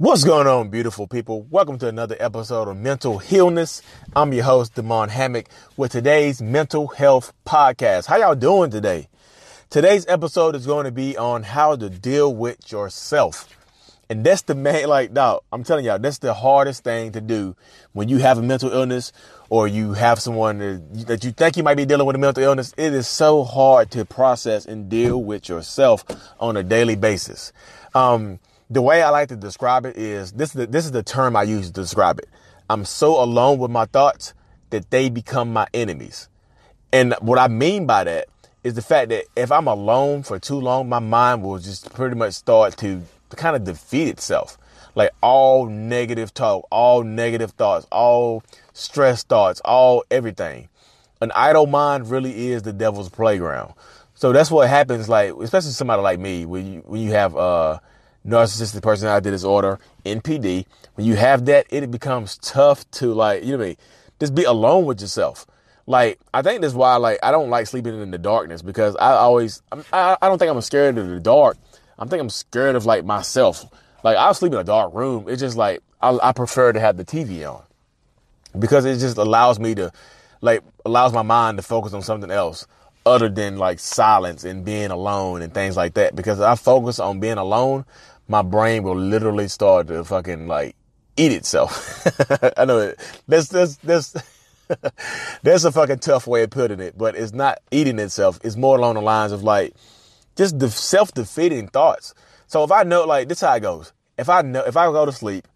What's going on, beautiful people? Welcome to another episode of Mental Healness. I'm your host, Damon Hammock, with today's mental health podcast. How y'all doing today? Today's episode is going to be on how to deal with yourself. And that's the main, like, no, I'm telling y'all, that's the hardest thing to do when you have a mental illness or you have someone that you think you might be dealing with a mental illness. It is so hard to process and deal with yourself on a daily basis. Um, the way I like to describe it is this is the, this is the term I use to describe it. I'm so alone with my thoughts that they become my enemies. And what I mean by that is the fact that if I'm alone for too long, my mind will just pretty much start to kind of defeat itself. Like all negative talk, all negative thoughts, all stress thoughts, all everything. An idle mind really is the devil's playground. So that's what happens, like especially somebody like me, when you when you have uh narcissistic personality disorder, NPD, when you have that, it becomes tough to like, you know what I mean? Just be alone with yourself. Like, I think that's why, like, I don't like sleeping in the darkness because I always, I, I don't think I'm scared of the dark. I think I'm scared of like myself. Like, I'll sleep in a dark room. It's just like, I, I prefer to have the TV on because it just allows me to, like, allows my mind to focus on something else other than like silence and being alone and things like that. Because I focus on being alone, my brain will literally start to fucking like eat itself. I know it. That's that's that's that's a fucking tough way of putting it, but it's not eating itself. It's more along the lines of like just the self defeating thoughts. So if I know like this how it goes. If I know if I go to sleep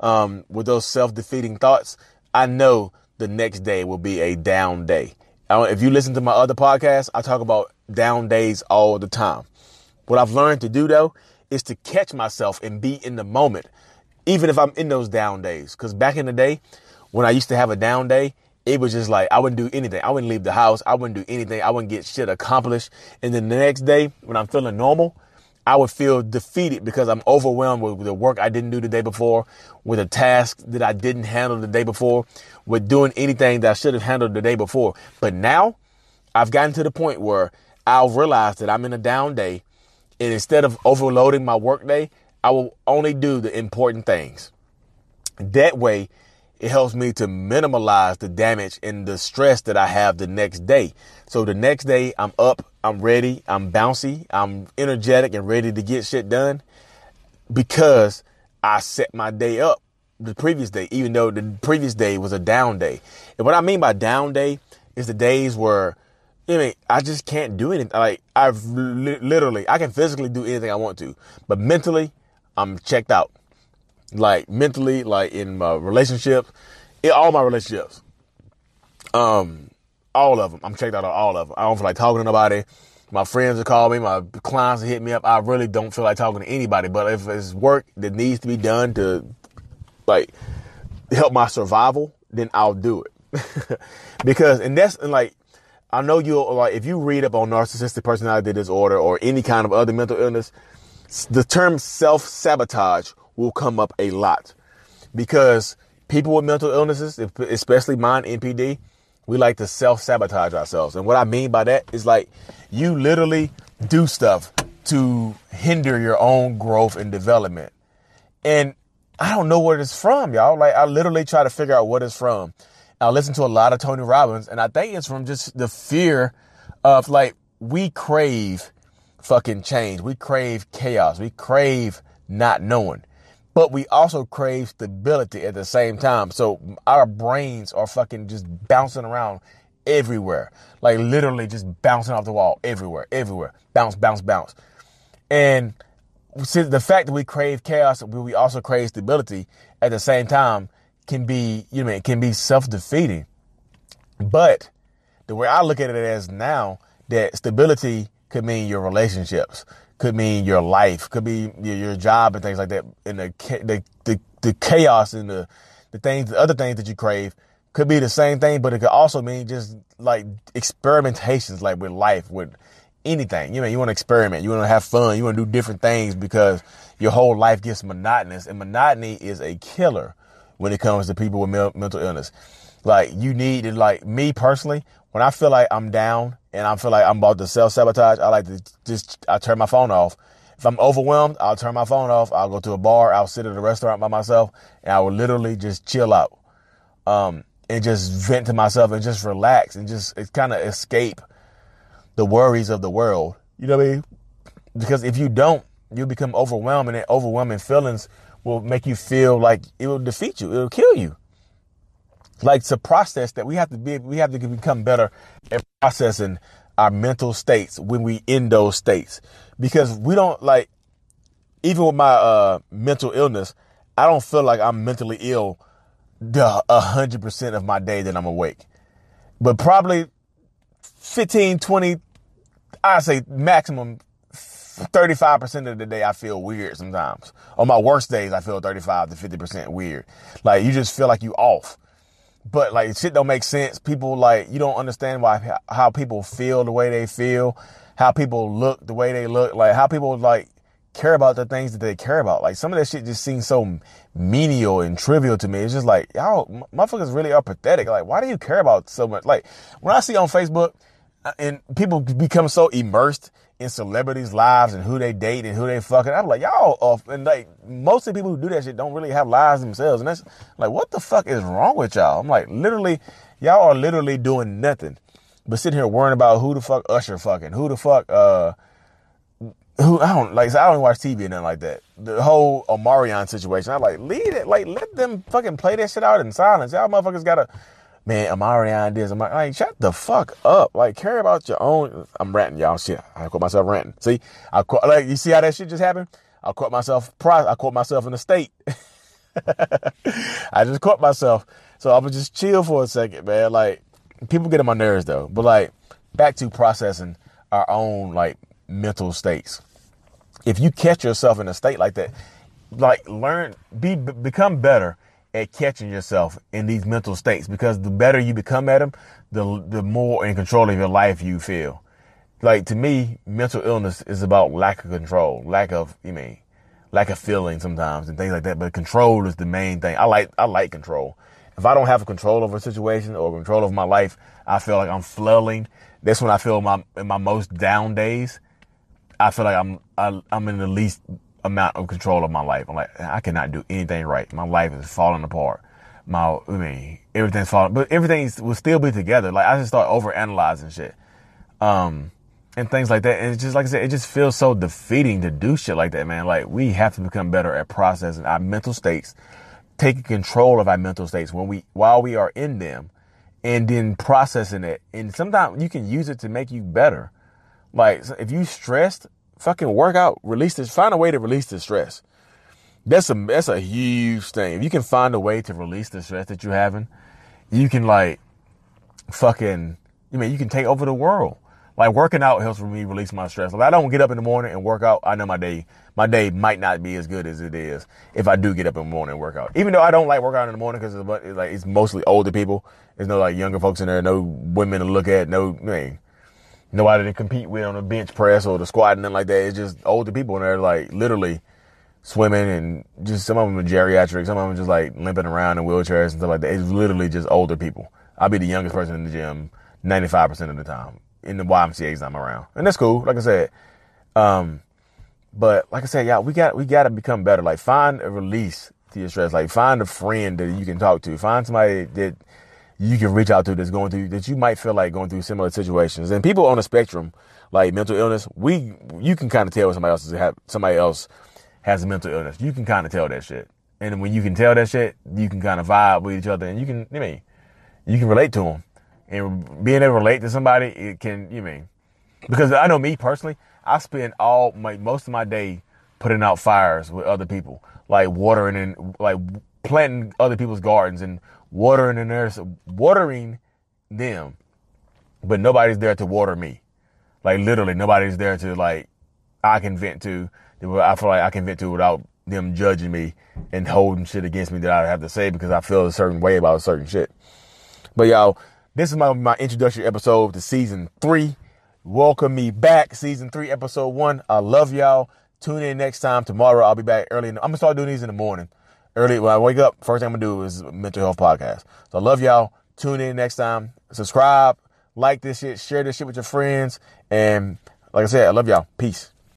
um, with those self defeating thoughts, I know the next day will be a down day. If you listen to my other podcast, I talk about down days all the time. What I've learned to do though is to catch myself and be in the moment, even if I'm in those down days. Cause back in the day, when I used to have a down day, it was just like I wouldn't do anything. I wouldn't leave the house. I wouldn't do anything. I wouldn't get shit accomplished. And then the next day, when I'm feeling normal, I would feel defeated because I'm overwhelmed with the work I didn't do the day before, with a task that I didn't handle the day before, with doing anything that I should have handled the day before. But now I've gotten to the point where I'll realize that I'm in a down day. And instead of overloading my workday, I will only do the important things. That way, it helps me to minimize the damage and the stress that I have the next day. So the next day, I'm up, I'm ready, I'm bouncy, I'm energetic and ready to get shit done because I set my day up the previous day, even though the previous day was a down day. And what I mean by down day is the days where I mean, I just can't do anything. Like I've li- literally, I can physically do anything I want to, but mentally, I'm checked out like mentally, like in my relationship, in all my relationships. Um, all of them. I'm checked out on all of them. I don't feel like talking to nobody. My friends will call me. My clients will hit me up. I really don't feel like talking to anybody. But if it's work that needs to be done to, like, help my survival, then I'll do it. because, and that's, and like, I know you'll, like, if you read up on narcissistic personality disorder or any kind of other mental illness, the term self sabotage will come up a lot because people with mental illnesses, especially mine, NPD, we like to self sabotage ourselves. And what I mean by that is like you literally do stuff to hinder your own growth and development. And I don't know where it's from, y'all. Like I literally try to figure out what it's from. I listen to a lot of Tony Robbins and I think it's from just the fear of like we crave fucking change. We crave chaos. We crave not knowing but we also crave stability at the same time. So our brains are fucking just bouncing around everywhere, like literally just bouncing off the wall everywhere, everywhere, bounce, bounce, bounce. And since the fact that we crave chaos, we also crave stability at the same time can be, you know, it can be self defeating. But the way I look at it as now, that stability could mean your relationships could mean your life, could be your, your job and things like that. And the, the, the, the chaos and the, the things, the other things that you crave could be the same thing, but it could also mean just like experimentations, like with life, with anything. You know, you want to experiment, you want to have fun, you want to do different things because your whole life gets monotonous, and monotony is a killer when it comes to people with mental illness. Like you need to, like me personally, when I feel like I'm down and I feel like I'm about to self sabotage, I like to just I turn my phone off. If I'm overwhelmed, I'll turn my phone off. I'll go to a bar. I'll sit at a restaurant by myself, and I will literally just chill out, um, and just vent to myself and just relax and just kind of escape the worries of the world. You know what I mean? Because if you don't, you become overwhelmed, and overwhelming feelings will make you feel like it will defeat you. It will kill you like to process that we have to be we have to become better at processing our mental states when we in those states because we don't like even with my uh mental illness i don't feel like i'm mentally ill the 100% of my day that i'm awake but probably 15 20 i say maximum 35% of the day I feel weird sometimes. On my worst days, I feel 35 to 50% weird. Like you just feel like you off but like shit don't make sense. People like you don't understand why how people feel the way they feel, how people look the way they look, like how people like care about the things that they care about. Like some of that shit just seems so menial and trivial to me. It's just like y'all motherfuckers really are pathetic. Like why do you care about so much? Like when I see on Facebook uh, and people become so immersed in celebrities' lives and who they date and who they fucking. I'm like, y'all off. And like, most of the people who do that shit don't really have lives themselves. And that's like, what the fuck is wrong with y'all? I'm like, literally, y'all are literally doing nothing but sitting here worrying about who the fuck Usher fucking, who the fuck, uh, who I don't like. I don't watch TV and nothing like that. The whole Omarion situation. I'm like, leave it. Like, let them fucking play that shit out in silence. Y'all motherfuckers gotta man, Omarion this. I'm like, shut the fuck up. Like, care about your own. I'm ranting, y'all. Shit, I caught myself ranting. See, I caught, like, you see how that shit just happened? I caught myself, I caught myself in the state. I just caught myself. So I was just chill for a second, man. Like, people get on my nerves though. But like, back to processing our own like mental states. If you catch yourself in a state like that, like learn, be, become better at catching yourself in these mental states because the better you become at them, the the more in control of your life you feel. Like to me, mental illness is about lack of control, lack of you mean, lack of feeling sometimes and things like that. But control is the main thing. I like I like control. If I don't have control over a situation or control over my life, I feel like I'm flailing. That's when I feel my in my most down days. I feel like I'm I, I'm in the least amount of control of my life. I'm like, I cannot do anything right. My life is falling apart. My, I mean, everything's falling, but everything will still be together. Like I just start over analyzing shit. Um, and things like that. And it's just like I said, it just feels so defeating to do shit like that, man. Like we have to become better at processing our mental states, taking control of our mental states when we, while we are in them and then processing it. And sometimes you can use it to make you better. Like if you stressed, fucking work out, release this, find a way to release the stress. That's a that's a huge thing. If you can find a way to release the stress that you're having, you can like fucking you mean you can take over the world. Like working out helps me release my stress. Like I don't get up in the morning and work out, I know my day my day might not be as good as it is if I do get up in the morning and work out. Even though I don't like working out in the morning because it's like it's mostly older people. There's no like younger folks in there, no women to look at, no I nobody to compete with on the bench press or the squat and nothing like that. It's just older people and they're like literally swimming and just some of them are geriatric, some of them just like limping around in wheelchairs and stuff like that. It's literally just older people. I'll be the youngest person in the gym 95% of the time in the YMCA's I'm around. And that's cool. Like I said, um, but like I said, yeah, we got, we got to become better. Like find a release to your stress. Like find a friend that you can talk to. Find somebody that you can reach out to that's going through that you might feel like going through similar situations. And people on the spectrum, like mental illness, we you can kind of tell when somebody else have somebody else has a mental illness. You can kind of tell that shit. And when you can tell that shit, you can kind of vibe with each other, and you can, I mean, you can relate to them. And being able to relate to somebody, it can, you mean, because I know me personally, I spend all my most of my day putting out fires with other people, like watering and like planting other people's gardens and watering and there's watering them, but nobody's there to water me. Like literally, nobody's there to like I can vent to. I feel like I can vent to without them judging me and holding shit against me that I have to say because I feel a certain way about a certain shit. But y'all, this is my, my introductory episode to season three. Welcome me back, season three, episode one. I love y'all. Tune in next time. Tomorrow I'll be back early. I'm gonna start doing these in the morning. Early when I wake up, first thing I'm gonna do is mental health podcast. So I love y'all. Tune in next time. Subscribe, like this shit, share this shit with your friends, and like I said, I love y'all. Peace.